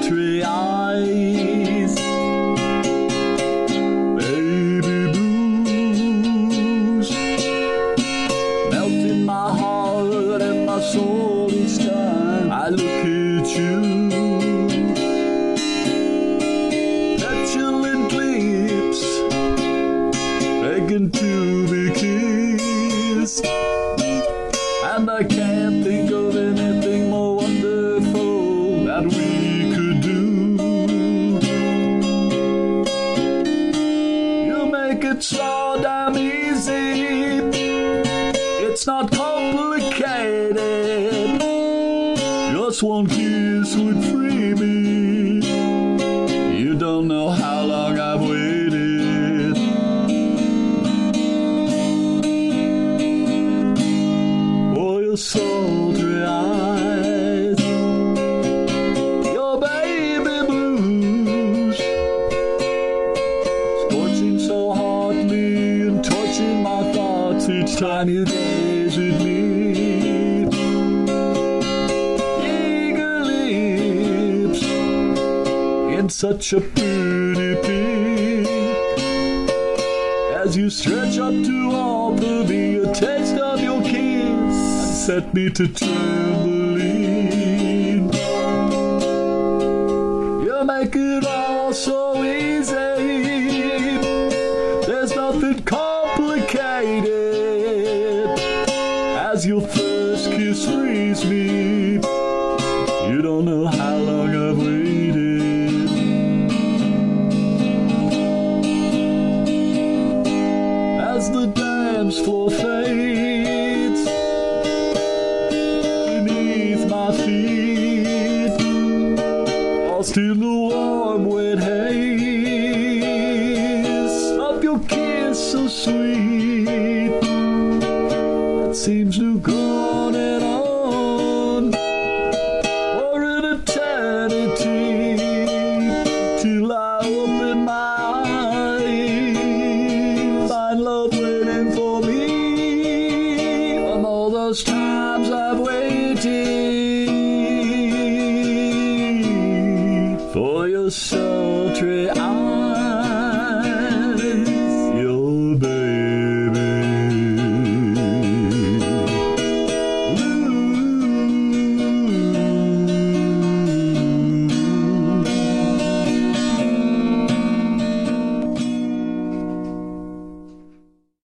sultry eyes. Baby blues melt in my heart and my soul each time I look at you. Petulant lips, begging to. Make it so damn easy. It's not complicated. Just one kiss would free me. You don't know how long I've waited. Oh, For your sultry time you gaze me. Eager lips in such a pretty pink as you stretch up to offer me a taste of your kiss set me to trembling. You make it As your first kiss frees me, you don't know how long I've waited. As the dance floor fades beneath my feet, I'll steal the warm wet haze of your kiss so sweet. Seems to go on and on for an eternity till I open my eyes. Find love waiting for me on all those times I've waited for your sultry